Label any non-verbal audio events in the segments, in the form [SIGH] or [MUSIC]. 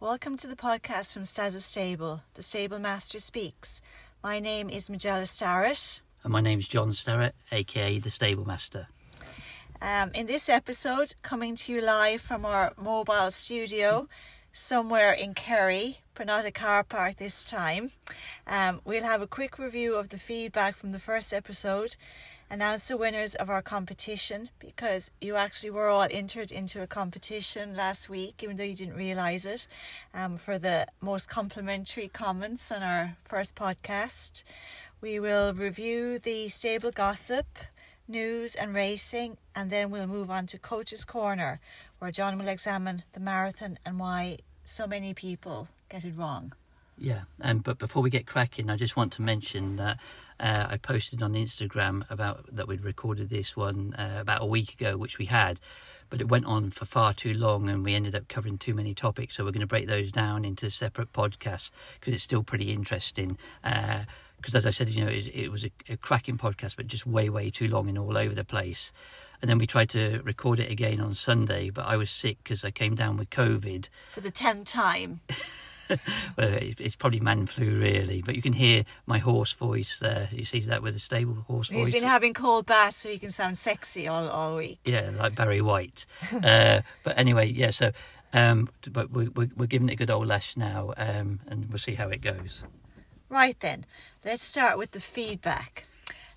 Welcome to the podcast from Stazza Stable, the Stable Master Speaks. My name is Majella Starrett. And my name's John Starrett, aka the Stable Master. Um, in this episode, coming to you live from our mobile studio somewhere in Kerry, but not a car park this time, um, we'll have a quick review of the feedback from the first episode announce the winners of our competition because you actually were all entered into a competition last week, even though you didn't realize it, um, for the most complimentary comments on our first podcast. We will review the stable gossip, news, and racing, and then we'll move on to Coach's Corner, where John will examine the marathon and why so many people get it wrong. Yeah, and but before we get cracking, I just want to mention that uh, I posted on Instagram about that we'd recorded this one uh, about a week ago, which we had, but it went on for far too long, and we ended up covering too many topics. So we're going to break those down into separate podcasts because it's still pretty interesting. Because uh, as I said, you know, it, it was a, a cracking podcast, but just way, way too long and all over the place. And then we tried to record it again on Sunday, but I was sick because I came down with COVID for the tenth time. [LAUGHS] well, it's probably man flu really, but you can hear my hoarse voice there. You see that with a stable horse voice. He's been having cold baths so he can sound sexy all, all week. Yeah, like Barry White. [LAUGHS] uh, but anyway, yeah. So, um, but we, we, we're giving it a good old lash now, um, and we'll see how it goes. Right then, let's start with the feedback.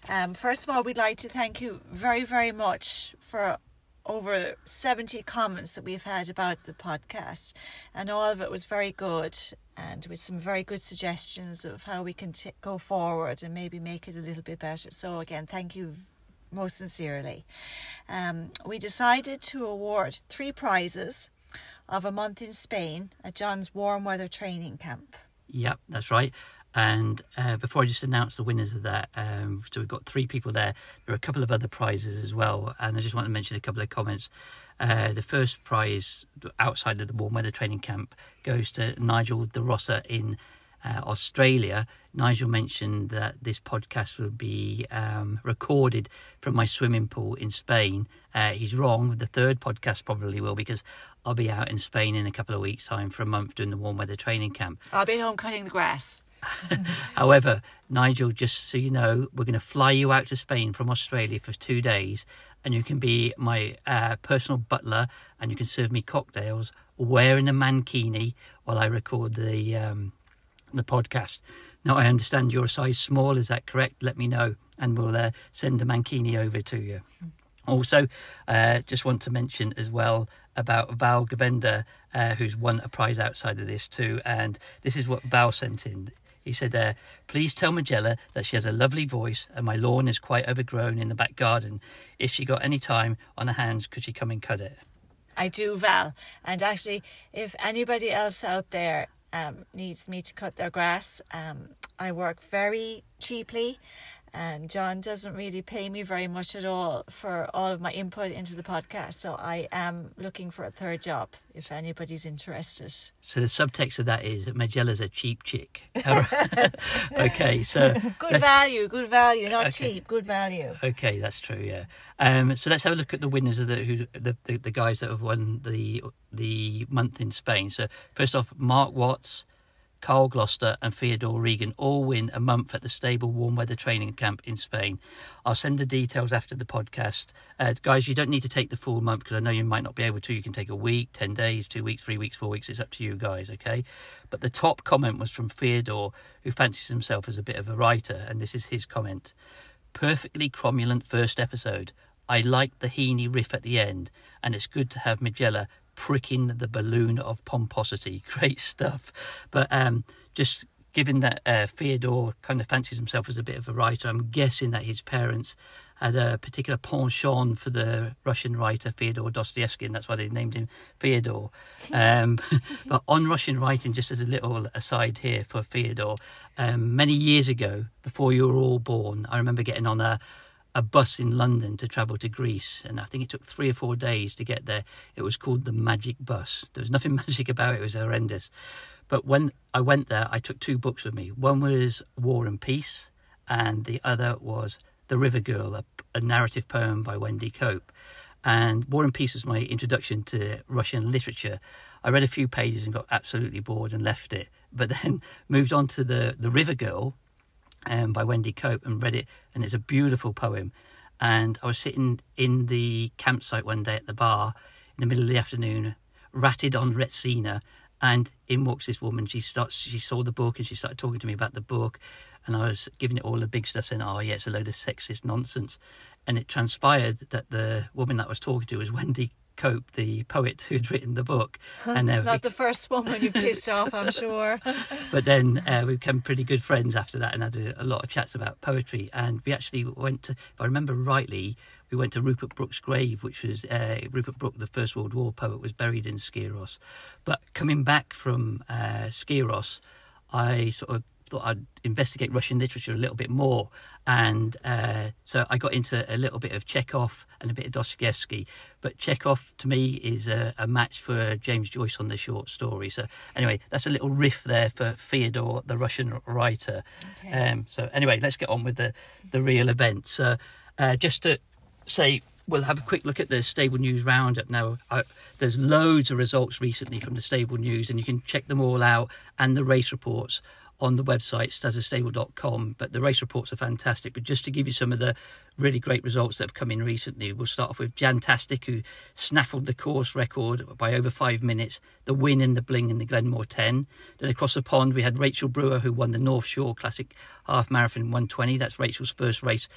Um, first of all, we'd like to thank you very, very much for over 70 comments that we've had about the podcast, and all of it was very good and with some very good suggestions of how we can t- go forward and maybe make it a little bit better. So, again, thank you most sincerely. Um, we decided to award three prizes of a month in Spain at John's warm weather training camp. Yep, that's right. And uh, before I just announce the winners of that, um, so we've got three people there. There are a couple of other prizes as well, and I just want to mention a couple of comments. Uh, the first prize outside of the warm weather training camp goes to Nigel De Rossa in uh, Australia. Nigel mentioned that this podcast will be um, recorded from my swimming pool in Spain. Uh, he's wrong. The third podcast probably will because I'll be out in Spain in a couple of weeks' time for a month doing the warm weather training camp. I'll be home cutting the grass. [LAUGHS] However, Nigel, just so you know, we're going to fly you out to Spain from Australia for two days, and you can be my uh, personal butler, and you can serve me cocktails wearing a mankini while I record the um, the podcast. Now, I understand you're a size small. Is that correct? Let me know, and we'll uh, send the mankini over to you. Also, uh, just want to mention as well about Val Gavenda, uh, who's won a prize outside of this too. And this is what Val sent in. He said, uh, Please tell Majella that she has a lovely voice and my lawn is quite overgrown in the back garden. If she got any time on her hands, could she come and cut it? I do, Val. And actually, if anybody else out there um, needs me to cut their grass, um, I work very cheaply and John doesn't really pay me very much at all for all of my input into the podcast. So I am looking for a third job if anybody's interested. So the subtext of that is that Majella's a cheap chick. [LAUGHS] okay, so [LAUGHS] good value, good value, not okay. cheap, good value. Okay, that's true. Yeah. Um, so let's have a look at the winners of the who the, the, the guys that have won the the month in Spain. So first off, Mark Watts. Carl Gloucester and Theodore Regan all win a month at the stable warm weather training camp in Spain. I'll send the details after the podcast. Uh, guys, you don't need to take the full month because I know you might not be able to. You can take a week, 10 days, two weeks, three weeks, four weeks. It's up to you guys, okay? But the top comment was from Theodore, who fancies himself as a bit of a writer, and this is his comment. Perfectly cromulent first episode. I liked the Heaney riff at the end, and it's good to have Majella pricking the balloon of pomposity. [LAUGHS] Great stuff. But um, just given that uh, Theodore kind of fancies himself as a bit of a writer, I'm guessing that his parents had a particular penchant for the Russian writer Fyodor Dostoevsky, and that's why they named him Theodore. Um, [LAUGHS] but on Russian writing, just as a little aside here for Theodore, um, many years ago, before you were all born, I remember getting on a a bus in London to travel to Greece, and I think it took three or four days to get there. It was called the Magic Bus. There was nothing [LAUGHS] magic about it; it was horrendous. But when I went there, I took two books with me. One was War and Peace, and the other was The River Girl, a, a narrative poem by Wendy Cope. And War and Peace was my introduction to Russian literature. I read a few pages and got absolutely bored and left it. But [LAUGHS] then moved on to the the River Girl, um, by Wendy Cope and read it, and it's a beautiful poem. And I was sitting in the campsite one day at the bar in the middle of the afternoon, ratted on Retsina, and in walks this woman. She starts. She saw the book and she started talking to me about the book, and I was giving it all the big stuff, saying, "Oh yeah, it's a load of sexist nonsense." And it transpired that the woman that I was talking to was Wendy Cope, the poet who'd written the book. And uh, not the first woman you pissed [LAUGHS] off, I'm sure. but then uh, we became pretty good friends after that and had a, a, lot of chats about poetry. And we actually went to, if I remember rightly, we went to Rupert Brooke's grave, which was uh, Rupert Brooke, the First World War poet, was buried in Skyros. But coming back from uh, Skyros, I sort of thought I'd investigate Russian literature a little bit more. And uh, so I got into a little bit of Chekhov and a bit of Dostoevsky. But Chekhov, to me, is a, a, match for James Joyce on the short story. So, anyway, that's a little riff there for Fyodor, the Russian writer. Okay. Um, so, anyway, let's get on with the, the real event. So, uh, just to say, we'll have a quick look at the stable news roundup now. I, there's loads of results recently from the stable news, and you can check them all out and the race reports on the website stazastable.com but the race reports are fantastic but just to give you some of the really great results that have come in recently we'll start off with Jantastic who snaffled the course record by over five minutes the win in the bling in the Glenmore 10 then across the pond we had Rachel Brewer who won the North Shore Classic half marathon 120 that's Rachel's first race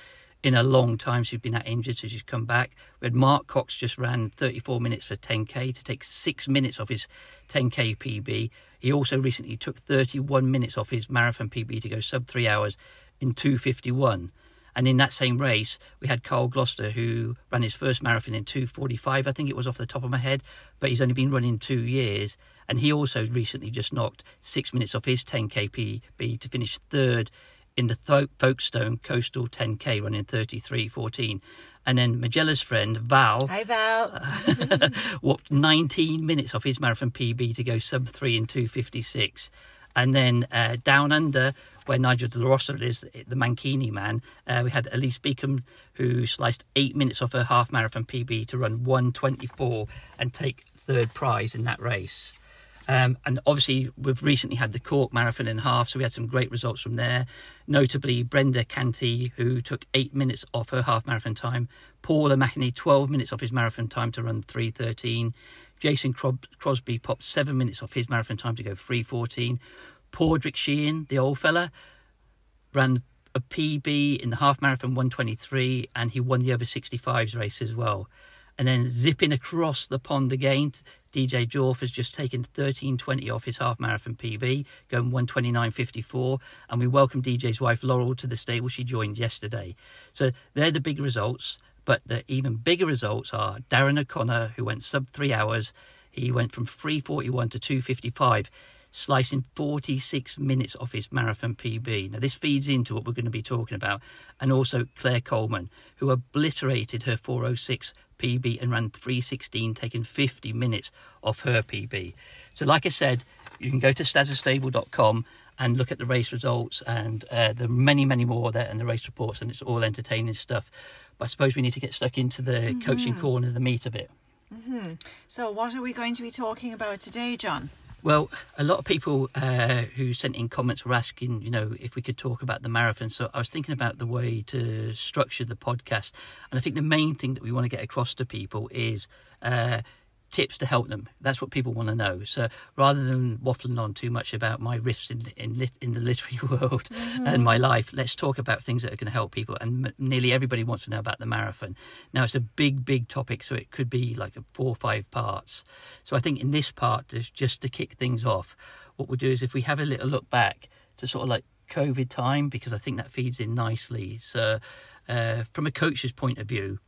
in a long time. She's been that injured, so she's come back. We had Mark Cox just ran 34 minutes for 10k to take six minutes off his 10k PB. He also recently took 31 minutes off his marathon PB to go sub three hours in 251. And in that same race, we had Carl Gloucester, who ran his first marathon in 245. I think it was off the top of my head, but he's only been running two years. And he also recently just knocked six minutes off his 10k PB to finish third in the Folkestone Coastal 10K running 33.14. And then Majella's friend Val. Hi, Val. [LAUGHS] walked 19 minutes off his marathon PB to go sub 3 in 256. And then uh, down under, where Nigel De La Rosa is, the Mankini man, uh, we had Elise Beacom, who sliced eight minutes off her half marathon PB to run 124 and take third prize in that race. Um, and obviously, we've recently had the Cork Marathon in half, so we had some great results from there. Notably, Brenda Canty, who took eight minutes off her half marathon time. Paula O'Mahony, 12 minutes off his marathon time to run 3.13. Jason Crosby popped seven minutes off his marathon time to go 3.14. Padraig Sheehan, the old fella, ran a PB in the half marathon 123 and he won the over 65s race as well. And then zipping across the pond again DJ Jorf has just taken 13.20 off his half marathon PB, going 129.54. And we welcome DJ's wife Laurel to the stable. She joined yesterday. So they're the big results. But the even bigger results are Darren O'Connor, who went sub three hours. He went from 341 to 255 slicing 46 minutes off his marathon PB. Now, this feeds into what we're going to be talking about. And also Claire Coleman, who obliterated her 406 PB and ran 316, taking 50 minutes off her PB. So, like I said, you can go to stazastable.com and look at the race results and uh, there are many, many more there and the race reports, and it's all entertaining stuff. But I suppose we need to get stuck into the mm-hmm. coaching corner, the meat of it. Mm-hmm. So, what are we going to be talking about today, John? Well, a lot of people uh, who sent in comments were asking, you know, if we could talk about the marathon. So I was thinking about the way to structure the podcast. And I think the main thing that we want to get across to people is uh, tips to help them. That's what people want to know. So rather than waffling on too much about my riffs in in, lit, in the literary [LAUGHS] world mm-hmm. and my life, let's talk about things that are going to help people. And m- nearly everybody wants to know about the marathon. Now it's a big, big topic, so it could be like four or five parts. So I think in this part, just to kick things off, what we'll do is if we have a little look back to sort of like COVID time, because I think that feeds in nicely. So uh, from a coach's point of view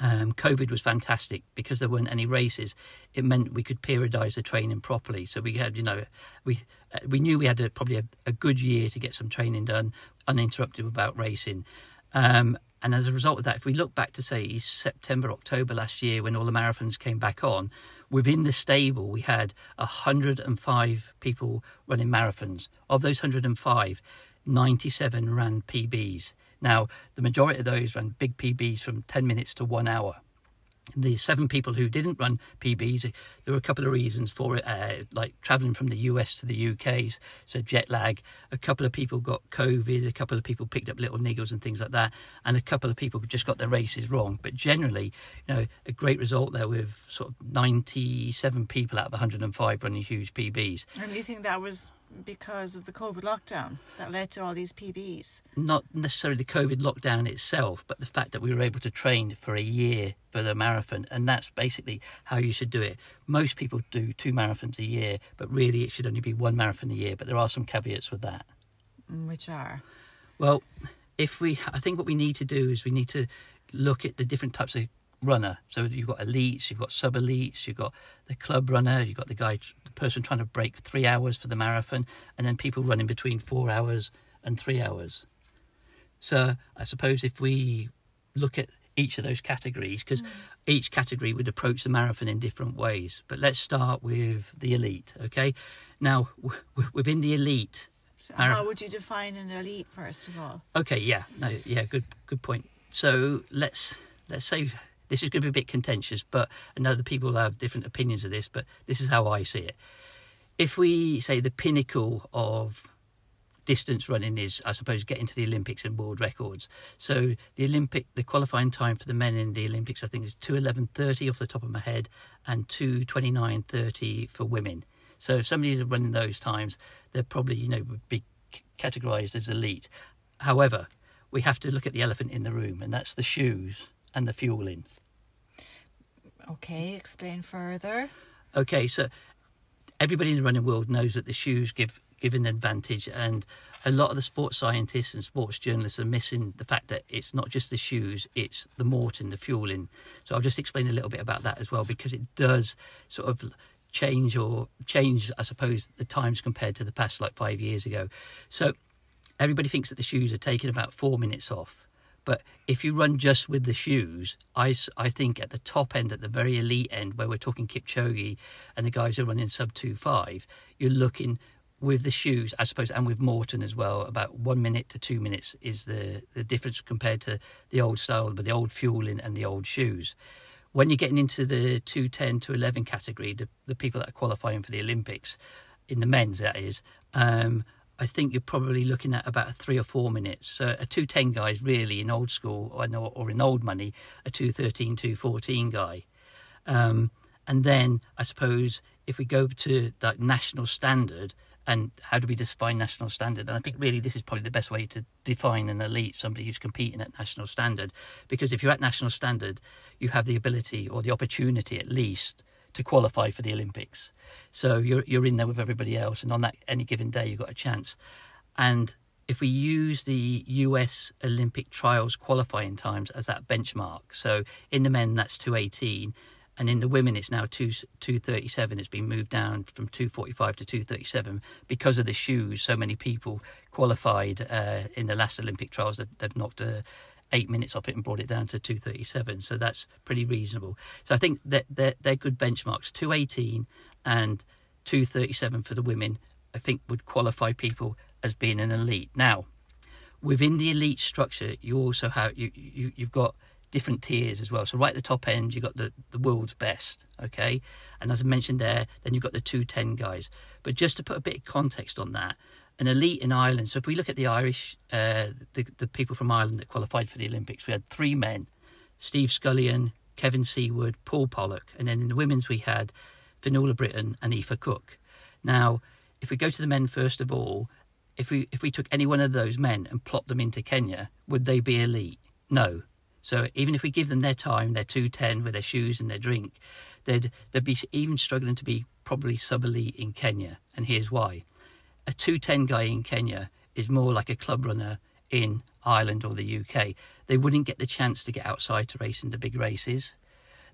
um, COVID was fantastic because there weren't any races. It meant we could periodise the training properly. So we had, you know, we uh, we knew we had a, probably a, a, good year to get some training done uninterrupted without racing. Um, and as a result of that, if we look back to say September, October last year when all the marathons came back on, within the stable we had 105 people running marathons. Of those 105, 97 ran PBs. Now, the majority of those ran big PBs from 10 minutes to one hour. the seven people who didn't run PBs, there were a couple of reasons for it, uh, like travelling from the US to the UK, so jet lag. A couple of people got COVID, a couple of people picked up little niggles and things like that, and a couple of people just got their races wrong. But generally, you know, a great result there with sort of 97 people out of 105 running huge PBs. And you think that was because of the COVID lockdown that led to all these PBs? Not necessarily the COVID lockdown itself, but the fact that we were able to train for a year for the marathon, and that's basically how you should do it. Most people do two marathons a year, but really it should only be one marathon a year. But there are some caveats with that. Mm, Which are? Well, if we, I think what we need to do is we need to look at the different types of runner. So you've got elites, you've got sub elites, you've got the club runner, you've got the guy, the person trying to break three hours for the marathon, and then people running between four hours and three hours. So I suppose if we look at each of those categories, because mm. each category would approach the marathon in different ways. But let's start with the elite, okay? Now, w- w- within the elite, So Mara- how would you define an elite, first of all? Okay, yeah, no, yeah, good, good point. So let's let's say this is going to be a bit contentious, but I know that people have different opinions of this, but this is how I see it. If we say the pinnacle of distance running is, I suppose, getting to the Olympics and world records. So the Olympic, the qualifying time for the men in the Olympics, I think is two eleven thirty off the top of my head, and two twenty nine thirty for women. So if somebody is running those times, they're probably you know would be categorised as elite. However, we have to look at the elephant in the room, and that's the shoes and the fueling. Okay, explain further. Okay, so everybody in the running world knows that the shoes give give an advantage, and a lot of the sports scientists and sports journalists are missing the fact that it's not just the shoes; it's the Maurten, the fueling. So I'll just explain a little bit about that as well, because it does sort of change or change, I suppose, the times compared to the past, like five years ago. So everybody thinks that the shoes are taking about four minutes off. But if you run just with the shoes, I, I think at the top end, at the very elite end, where we're talking Kipchoge and the guys who are running sub 2.5, you're looking with the shoes, I suppose, and with Maurten as well, about one minute to two minutes is the, the difference compared to the old style, but the old fueling and the old shoes. When you're getting into the 210 to 11 category, the, the people that are qualifying for the Olympics, in the men's that is, um, I think you're probably looking at about three or four minutes. So a 210 guy is really in old school or, or in old money, a 213, 214 guy. Um, and then I suppose if we go to like national standard, and how do we define national standard? And I think really this is probably the best way to define an elite, somebody who's competing at national standard. Because if you're at national standard, you have the ability or the opportunity at least to qualify for the Olympics. So you're you're in there with everybody else, and on that any given day you've got a chance. And if we use the US Olympic trials qualifying times as that benchmark, so in the men that's 218, and in the women it's now 2 237. It's been moved down from 245 to 237 because of the shoes. So many people qualified uh, in the last Olympic trials. They've, they've knocked a eight minutes off it and brought it down to 237 so that's pretty reasonable. So i think that they're, they're good benchmarks. 218 and 237 for the women i think would qualify people as being an elite. Now within the elite structure you also have you, you you've got different tiers as well. So right at the top end you've got the the world's best okay? And as i mentioned there then you've got the 210 guys. But just to put a bit of context on that an elite in Ireland. So if we look at the Irish, uh, the the people from Ireland that qualified for the Olympics, we had three men: Steve Scullion, Kevin Seaward, Paul Pollock, and then in the women's we had Fionnuala Britton and Aoife Cook. Now, if we go to the men first of all, if we if we took any one of those men and plopped them into Kenya, would they be elite? No. So even if we give them their time, their two ten with their shoes and their drink, they'd they'd be even struggling to be probably sub elite in Kenya. And here's why: a two ten guy in Kenya is more like a club runner in Ireland or the UK. They wouldn't get the chance to get outside to race in the big races.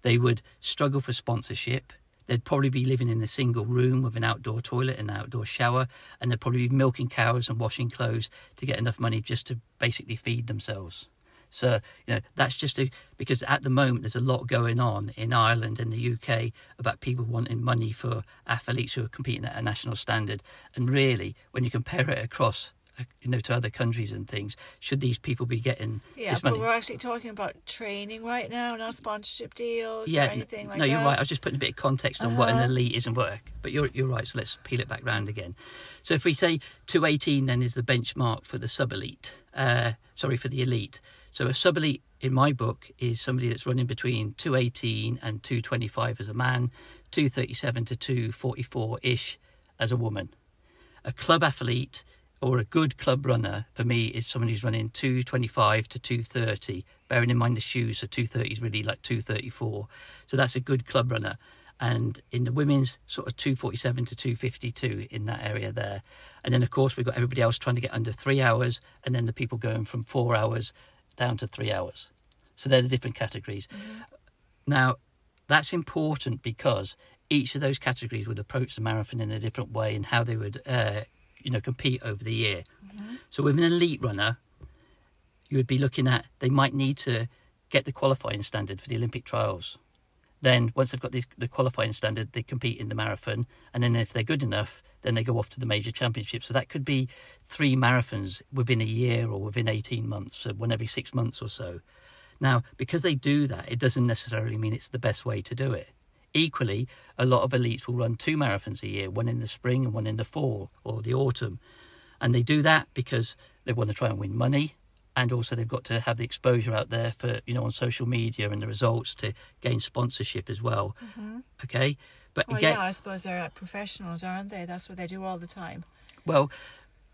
They would struggle for sponsorship. They'd probably be living in a single room with an outdoor toilet and an outdoor shower, and they'd probably be milking cows and washing clothes to get enough money just to basically feed themselves. So, you know, that's just a, because at the moment there's a lot going on in Ireland and the UK about people wanting money for athletes who are competing at a national standard. And really, when you compare it across you know, to other countries and things. Should these people be getting Yeah, this but we're actually talking about training right now, not sponsorship deals yeah, or anything like no, that. No, you're right. I was just putting a bit of context on what an Uh-huh. elite is and work. But you're you're right. So let's peel it back round again. So if we say 218, then is the benchmark for the sub elite. Uh, sorry, for the elite. So a sub elite in my book is somebody that's running between 218 and 225 as a man, 237 to 244 ish as a woman. A club athlete or a good club runner for me is someone who's running 225 to 230 bearing in mind the shoes so 230 is really like 234 so that's a good club runner. And in the women's sort of 247 to 252 in that area there. And then of course we've got everybody else trying to get under three hours and then the people going from four hours down to three hours. So they're the different categories. Now that's important because each of those categories would approach the marathon in a different way and how they would uh, you know compete over the year. So with an elite runner you would be looking at they might need to get the qualifying standard for the olympic trials. Then once they've got the, the qualifying standard they compete in the marathon. And then if they're good enough then they go off to the major championship so that could be three marathons within a year or within 18 months so one every six months or so now, because they do that, it doesn't necessarily mean it's the best way to do it. Equally, a lot of elites will run two marathons a year, one in the spring and one in the fall or the autumn. And they do that because they want to try and win money. And also, they've got to have the exposure out there for, you know, on social media and the results to gain sponsorship as well. Mm-hmm. Okay. But Well, again, yeah, I suppose they're like professionals, aren't they? That's what they do all the time. Well,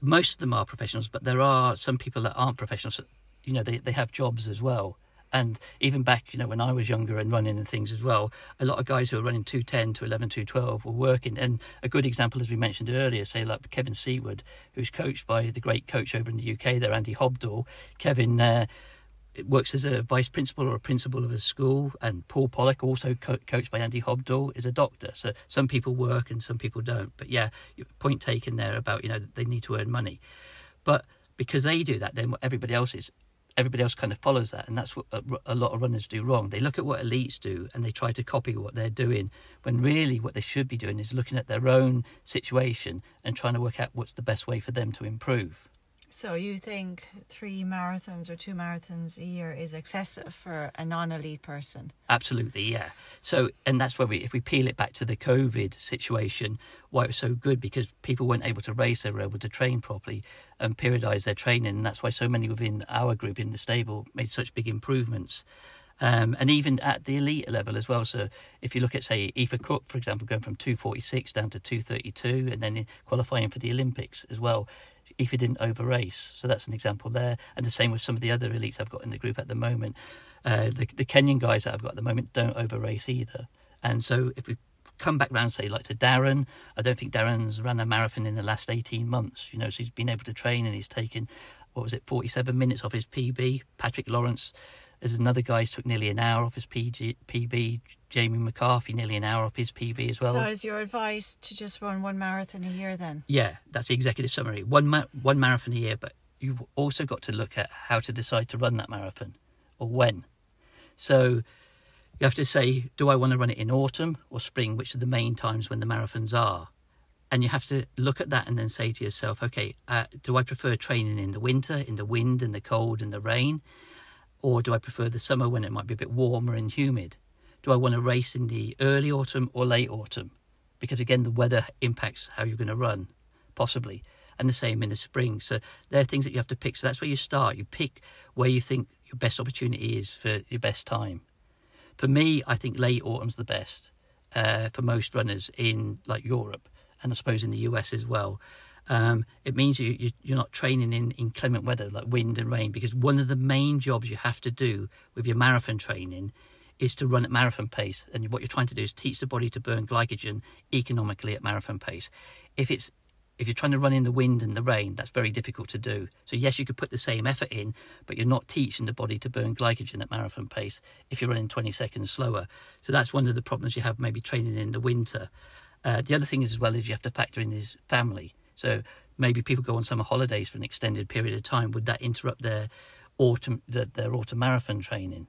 most of them are professionals, but there are some people that aren't professionals. You know, they, they have jobs as well. And even back, you know, when I was younger and running and things as well, a lot of guys who are running 210 to 11, 212 were working. And a good example, as we mentioned earlier, say like Kevin Seaward, who's coached by the great coach over in the UK there, Andy Hobdell. Kevin uh, works as a vice principal or a principal of a school, and Paul Pollock, also co- coached by Andy Hobdell, is a doctor. So some people work and some people don't. But yeah, point taken there about you know they need to earn money, but because they do that, then everybody else is. Everybody else kind of follows that, and that's what a lot of runners do wrong. They look at what elites do and they try to copy what they're doing, when really what they should be doing is looking at their own situation and trying to work out what's the best way for them to improve. So you think three marathons or two marathons a year is excessive for a non-elite person? Absolutely, yeah. So, and that's where we, if we peel it back to the COVID situation, why it was so good because people weren't able to race, they were able to train properly and periodise their training, and that's why so many within our group in the stable made such big improvements. Um, and even at the elite level as well. So if you look at, say, Aoife Cook, for example, going from 246 down to 232, and then qualifying for the Olympics as well, Aoife didn't over race. So that's an example there. And the same with some of the other elites I've got in the group at the moment. Uh, the, the Kenyan guys that I've got at the moment don't over race either. And so if we come back round, say, like to Darren, I don't think Darren's run a marathon in the last 18 months, you know, so he's been able to train and he's taken, what was it, 47 minutes off his PB. Patrick Lawrence is another guy took nearly an hour off his PG, PB. Jamie McCarthy, nearly an hour off his PB as well. So is your advice to just run one marathon a year then? Yeah, that's the executive summary. One ma- one marathon a year, but you've also got to look at how to decide to run that marathon or when. So you have to say, do I want to run it in autumn or spring, which are the main times when the marathons are? And you have to look at that and then say to yourself, okay, uh, do I prefer training in the winter, in the wind and the cold and the rain? Or do I prefer the summer when it might be a bit warmer and humid? Do I want to race in the early autumn or late autumn? Because again, the weather impacts how you're going to run, possibly. And the same in the spring. So there are things that you have to pick. So that's where you start. You pick where you think your best opportunity is for your best time. For me, I think late autumn's the best uh, for most runners in like Europe and I suppose in the US as well. Um, it means you, you, you're not training in inclement weather like wind and rain because one of the main jobs you have to do with your marathon training is to run at marathon pace. And what you're trying to do is teach the body to burn glycogen economically at marathon pace. If it's if you're trying to run in the wind and the rain, that's very difficult to do. So yes, you could put the same effort in, but you're not teaching the body to burn glycogen at marathon pace if you're running 20 seconds slower. So that's one of the problems you have maybe training in the winter. Uh, the other thing is as well is you have to factor in is family. So maybe people go on summer holidays for an extended period of time. Would that interrupt their autumn their, their autumn marathon training?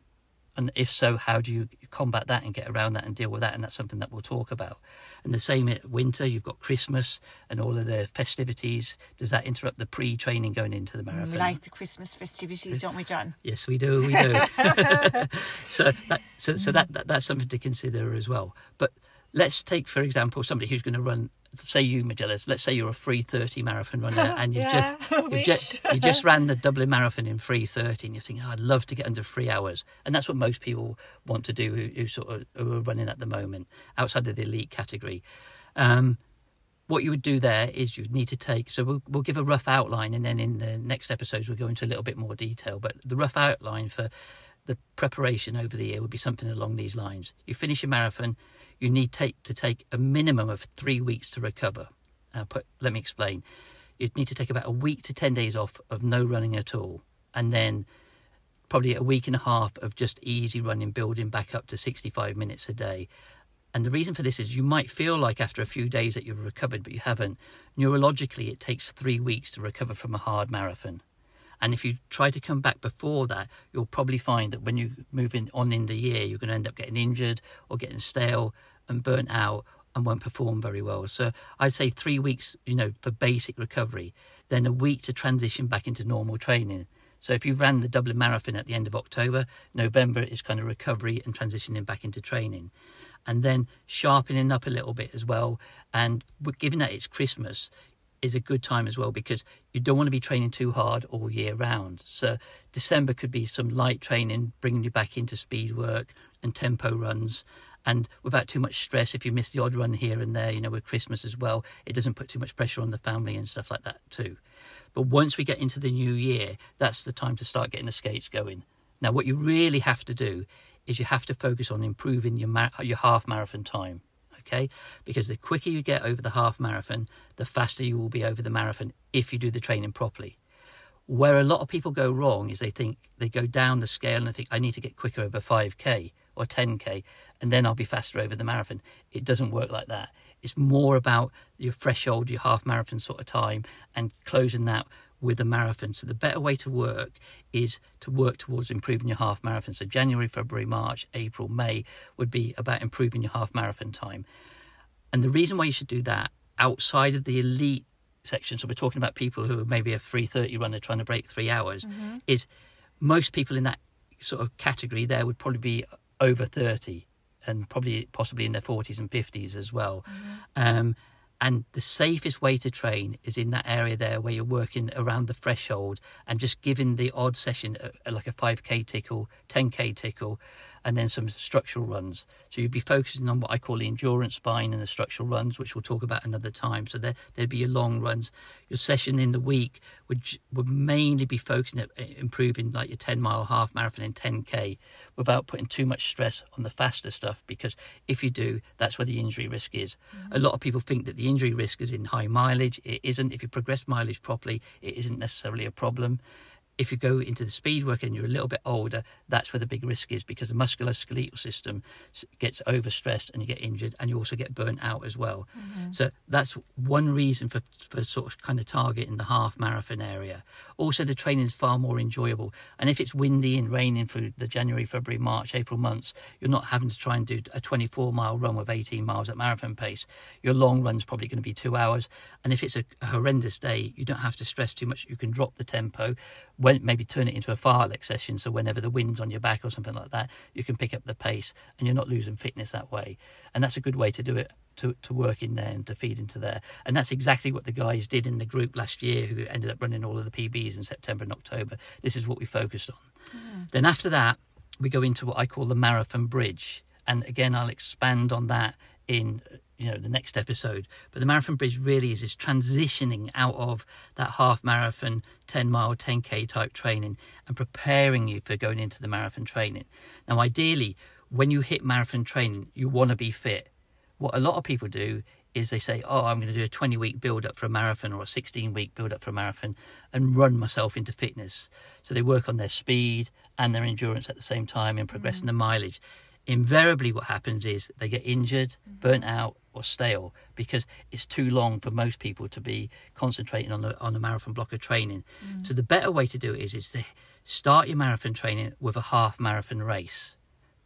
And if so, how do you combat that and get around that and deal with that? And that's something that we'll talk about. And the same at winter, you've got Christmas and all of the festivities. Does that interrupt the pre training going into the marathon? We like the Christmas festivities, don't we, John? Yes, we do. We do. [LAUGHS] [LAUGHS] so that, so, so that, that that's something to consider as well. But let's take, for example, somebody who's going to run say you Majellas, let's say you're a free 30 marathon runner [LAUGHS] and you've, Yeah, just, [LAUGHS] you've, just, you just ran the Dublin Marathon in 330 and you're thinking, oh, I'd love to get under three hours. And that's what most people want to do who, who sort of who are running at the moment outside of the elite category. Um, what you would do there is you'd need to take so we'll, we'll give a rough outline and then in the next episodes we'll go into a little bit more detail but the rough outline for the preparation over the year would be something along these lines you finish your marathon you need take to take a minimum of three weeks to recover uh, put, let me explain you'd need to take about a week to 10 days off of no running at all and then probably a week and a half of just easy running building back up to 65 minutes a day and the reason for this is you might feel like after a few days that you've recovered, but you haven't. Neurologically, it takes three weeks to recover from a hard marathon. And if you try to come back before that, you'll probably find that when you move in on in the year, you're going to end up getting injured or getting stale and burnt out and won't perform very well. So I'd say three weeks, you know, for basic recovery, then a week to transition back into normal training. So if you ran the Dublin Marathon at the end of October, November is kind of recovery and transitioning back into training. And then sharpening up a little bit as well. And given that it's Christmas, is a good time as well because you don't want to be training too hard all year round. So December could be some light training, bringing you back into speed work and tempo runs. And without too much stress, if you miss the odd run here and there, you know, with Christmas as well, it doesn't put too much pressure on the family and stuff like that too. But once we get into the new year, that's the time to start getting the skates going. Now, what you really have to do is you have to focus on improving your mar- your half marathon time. Because the quicker you get over the half marathon, the faster you will be over the marathon if you do the training properly. Where a lot of people go wrong is they think they go down the scale and they think I need to get quicker over 5k or 10k and then I'll be faster over the marathon. It doesn't work like that. It's more about your threshold, your half marathon sort of time and closing that with a marathon. So the better way to work is to work towards improving your half marathon. So January, February, March, April, May would be about improving your half marathon time. And the reason why you should do that outside of the elite section, so we're talking about people who are maybe a 330 runner trying to break three hours, is most people in that sort of category there would probably be over 30 and probably possibly in their 40s and 50s as well. Um, and the safest way to train is in that area there where you're working around the threshold and just giving the odd session uh, like a 5k tickle, 10k tickle, and then some structural runs. So you'd be focusing on what I call the endurance spine and the structural runs, which we'll talk about another time. So there, there'd be your long runs. Your session in the week would would mainly be focusing at improving like your 10 mile half marathon and 10k without putting too much stress on the faster stuff because if you do, that's where the injury risk is. Mm-hmm. A lot of people think that the injury risk is in high mileage. It isn't. If you progress mileage properly, it isn't necessarily a problem if you go into the speed work and you're a little bit older, that's where the big risk is because the musculoskeletal system gets overstressed and you get injured and you also get burnt out as well. Mm-hmm. So that's one reason for, for sort of kind of targeting the half marathon area. Also, the training is far more enjoyable. And if it's windy and raining through the January, February, March, April months, you're not having to try and do a 24 mile run with 18 miles at marathon pace. Your long run's probably going to be two hours. And if it's a horrendous day, you don't have to stress too much. You can drop the tempo, when, maybe turn it into a fartlek session. So whenever the wind's on your back or something like that, you can pick up the pace and you're not losing fitness that way. And that's a good way to do it. To, to work in there and to feed into there. And that's exactly what the guys did in the group last year who ended up running all of the PBs in September and October. This is what we focused on. Then after that, we go into what I call the marathon bridge. And again, I'll expand on that in you know the next episode. But the marathon bridge really is this transitioning out of that half marathon, 10 mile, 10k type training and preparing you for going into the marathon training. Now, ideally, when you hit marathon training, you want to be fit. What a lot of people do is they say, "Oh, I'm going to do a 20 week build up for a marathon or a 16 week build up for a marathon and run myself into fitness." So they work on their speed and their endurance at the same time and progressing mm. the mileage. Invariably, what happens is they get injured, mm. burnt out, or stale because it's too long for most people to be concentrating on the on a marathon block of training. Mm. So the better way to do it is is to start your marathon training with a half marathon race.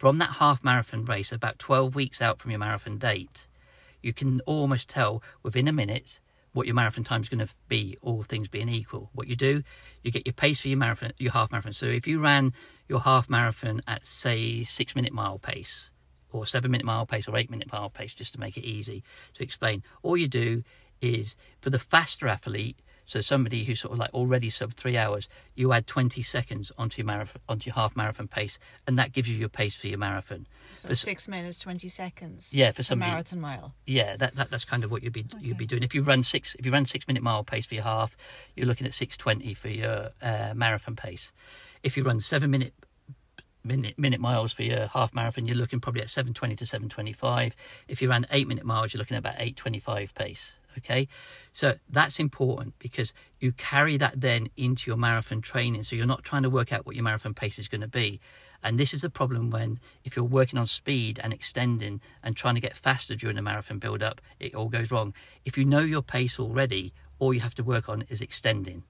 from that half marathon race, about 12 weeks out from your marathon date, you can almost tell within a minute what your marathon time is going to be, all things being equal. What you do, you get your pace for your marathon, your half marathon. So if you ran your half marathon at say six minute mile pace, or seven minute mile pace, or eight minute mile pace, just to make it easy to explain, all you do is for the faster athlete, so somebody who's sort of like already sub three hours, you add 20 seconds onto your marathon, onto your half marathon pace, and that gives you your pace for your marathon. So For- six minutes, 20 seconds. Yeah, for some marathon mile. Yeah, that, that that's kind of what you'd be you'd be doing. If you run six if you run six minute mile pace for your half, you're looking at six twenty for your uh, marathon pace. If you run seven minute minute minute miles for your half marathon, you're looking probably at seven twenty to seven twenty five. If you ran eight minute miles, you're looking at about eight twenty five pace. Okay, so that's important because you carry that then into your marathon training. So you're not trying to work out what your marathon pace is going to be. And this is the problem when, if you're working on speed and extending and trying to get faster during the marathon build up, it all goes wrong. If you know your pace already, all you have to work on is extending.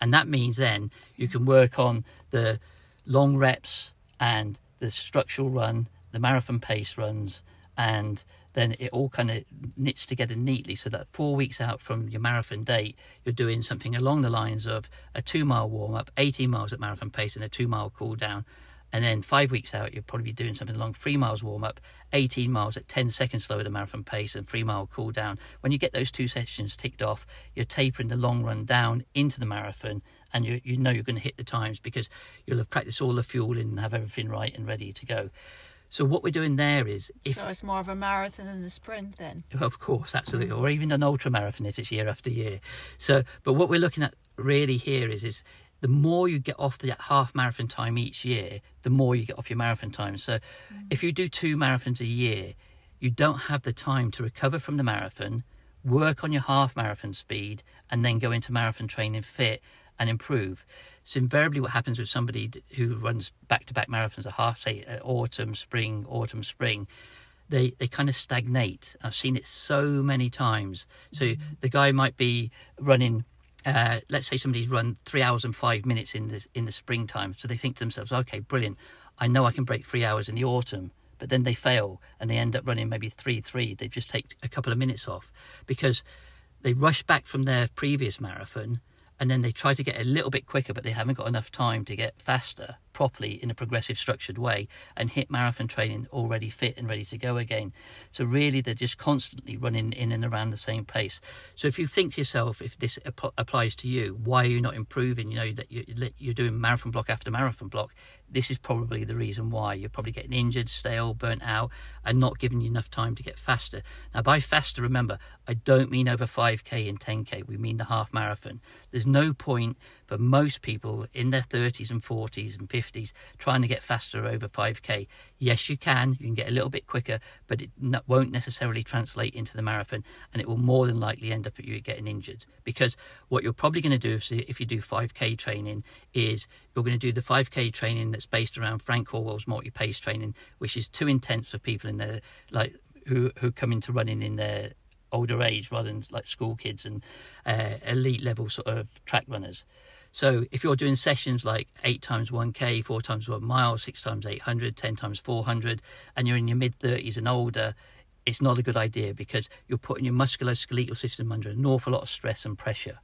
And that means then you can work on the long reps and the structural run, the marathon pace runs, and then it all kind of knits together neatly so that four weeks out from your marathon date, you're doing something along the lines of a two mile warm up, 18 miles at marathon pace, and a two mile cool down. And then five weeks out, you'll probably doing something along three miles warm up, 18 miles at 10 seconds slower than marathon pace, and three mile cool down. When you get those two sessions ticked off, you're tapering the long run down into the marathon, and you, you know you're going to hit the times because you'll have practiced all the fuel and have everything right and ready to go. So what we're doing there is, if so it's more of a marathon than a sprint then. of course, absolutely, mm. or even an ultra marathon if it's year after year. So, but what we're looking at really here is is the more you get off the half marathon time each year, the more you get off your marathon time. So, mm. if you do two marathons a year, you don't have the time to recover from the marathon, work on your half marathon speed, and then go into marathon training fit and improve. So invariably, what happens with somebody who runs back-to-back marathons, a half, say, uh, autumn, spring, autumn, spring, they they kind of stagnate. I've seen it so many times. So the guy might be running. Uh, let's say somebody's run three hours and five minutes in the in the springtime, so they think to themselves, "Okay, brilliant! I know I can break three hours in the autumn." But then they fail and they end up running maybe three three. They just take a couple of minutes off because they rush back from their previous marathon and then they try to get a little bit quicker, but they haven't got enough time to get faster properly in a progressive, structured way and hit marathon training already fit and ready to go again. So, really, they're just constantly running in and around the same pace. So, if you think to yourself, if this ap- applies to you, why are you not improving? You know, that you- you're doing marathon block after marathon block. This is probably the reason why you're probably getting injured, stale, burnt out, and not giving you enough time to get faster. Now, by faster, remember, I don't mean over 5k and 10k, we mean the half marathon. There's no point for most people in their 30s and 40s and 50s trying to get faster over 5k. Yes, you can, you can get a little bit quicker, but it won't necessarily translate into the marathon, and it will more than likely end up at you getting injured. Because what you're probably going to do if, you do 5k training is you're going to do the 5k training that's based around Frank Horwill's multi-pace training, which is too intense for people in their like who who come into running in their older age rather than like school kids and uh, elite level sort of track runners. So if you're doing sessions like eight times 1k, four times one mile, six times 800, 10 times 400, and you're in your mid 30s and older, it's not a good idea because you're putting your musculoskeletal system under an awful lot of stress and pressure.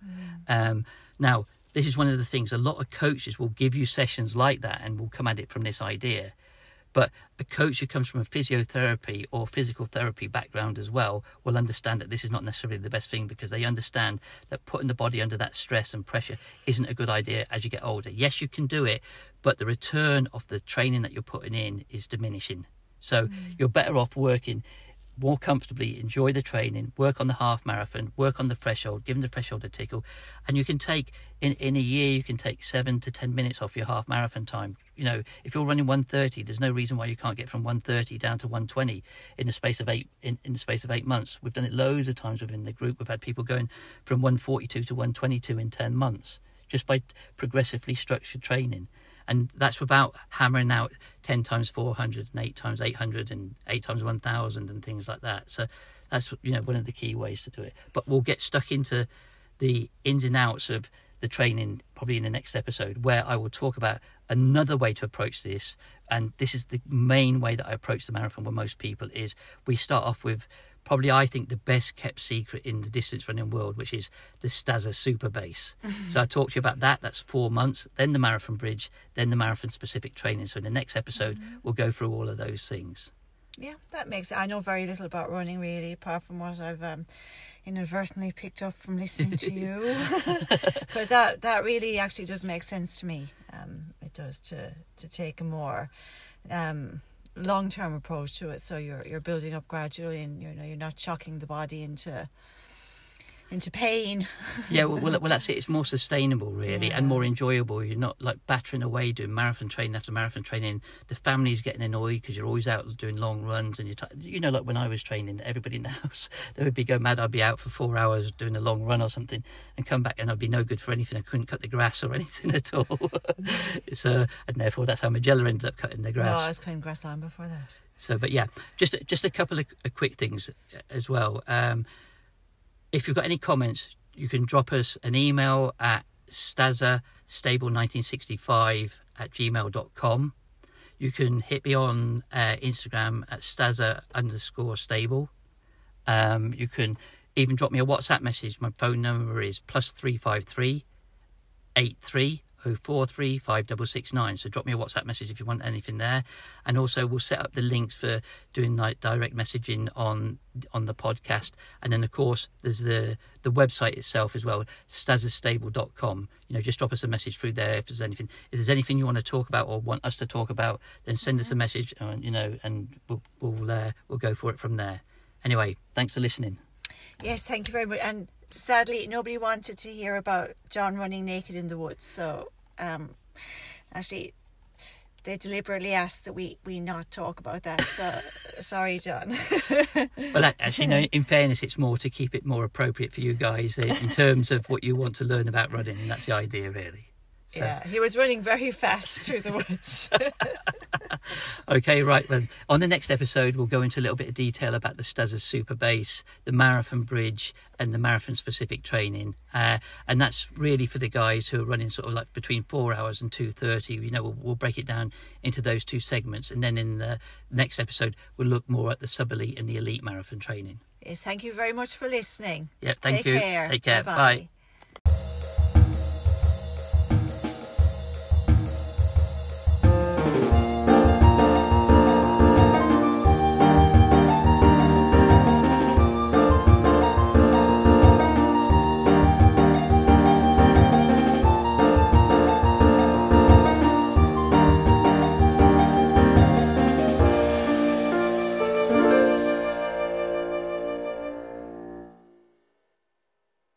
Um, now, this is one of the things a lot of coaches will give you sessions like that and will come at it from this idea. But a coach who comes from a physiotherapy or physical therapy background as well will understand that this is not necessarily the best thing because they understand that putting the body under that stress and pressure isn't a good idea as you get older. Yes, you can do it, but the return of the training that you're putting in is diminishing. So mm. you're better off working more comfortably, enjoy the training, work on the half marathon, work on the threshold, give them the threshold a tickle, and you can take in in a year you can take seven to ten minutes off your half marathon time. You know, if you're running 130, there's no reason why you can't get from 130 down to 120 in the space of eight in, in the space of eight months. We've done it loads of times within the group. We've had people going from 142 to 122 in 10 months just by progressively structured training and that's without hammering out 10 times 400 and 8 times 800 and 8 times 1000 and things like that. So that's you know one of the key ways to do it. But we'll get stuck into the ins and outs of the training probably in the next episode where i will talk about another way to approach this, and this is the main way that I approach the marathon with most people, is we start off with probably I think the best kept secret in the distance running world, which is the Stazza Super Base. [LAUGHS] so I talked to you about that. That's four months. Then the marathon bridge. Then the marathon specific training. So in the next episode, mm-hmm. we'll go through all of those things. Yeah, that makes. it. I know very little about running really, apart from what I've um, inadvertently picked up from listening to you. [LAUGHS] [LAUGHS] but that that really actually does make sense to me. Um, it does to to take a more um, long term approach to it. So you're you're building up gradually, and you know you're not shocking the body into into pain. yeah, well, well, [LAUGHS] well, that's it. It's more sustainable, really, yeah. and more enjoyable. You're not like battering away doing marathon training after marathon training. The family's getting annoyed because you're always out doing long runs, and you're, t- you know, like when I was training, everybody in the [LAUGHS] house they would be going mad. I'd be out for four hours doing a long run or something, and come back and I'd be no good for anything. I couldn't cut the grass or [LAUGHS] anything at all. so, and therefore, that's how Majella ended up cutting the grass. Oh, I was cutting grass on before that. So, but yeah, just just a couple of, of quick things as well. Um, if you've got any comments, you can drop us an email at stazza stable1965 at gmail.com. You can hit me on uh, Instagram at stazza underscore stable. Um, you can even drop me a WhatsApp message. My phone number is plus 353 83 043569. So drop me a WhatsApp message if you want anything there. And also we'll set up the links for doing like direct messaging on on the podcast. And then of course there's the the website itself as well, stazzastable.com. You know, just drop us a message through there if there's anything if there's anything you want to talk about or want us to talk about, then send us a mm-hmm. message and you know and we'll we'll uh, we'll go for it from there. Anyway, thanks for listening. Yes, thank you very much. And sadly, nobody wanted to hear about John running naked in the woods. So, um, actually, they deliberately asked that we, we not talk about that. So, [LAUGHS] sorry, John. well, actually, no. [LAUGHS] In fairness, it's more to keep it more appropriate for you guys in terms of what you want to learn about running. And that's the idea, really. So. Yeah, he was running very fast through the woods. [LAUGHS] okay, right then. On the next episode, we'll go into a little bit of detail about the Stazza Super Base, the Marathon Bridge, and the marathon specific training. Uh, and that's really for the guys who are running sort of like between four hours and 2.30. You know, we'll, we'll break it down into those two segments. And then in the next episode, we'll look more at the sub elite and the elite marathon training. Yes, thank you very much for listening. Yeah, thank Take you. Care. Take care. Bye-bye. Bye.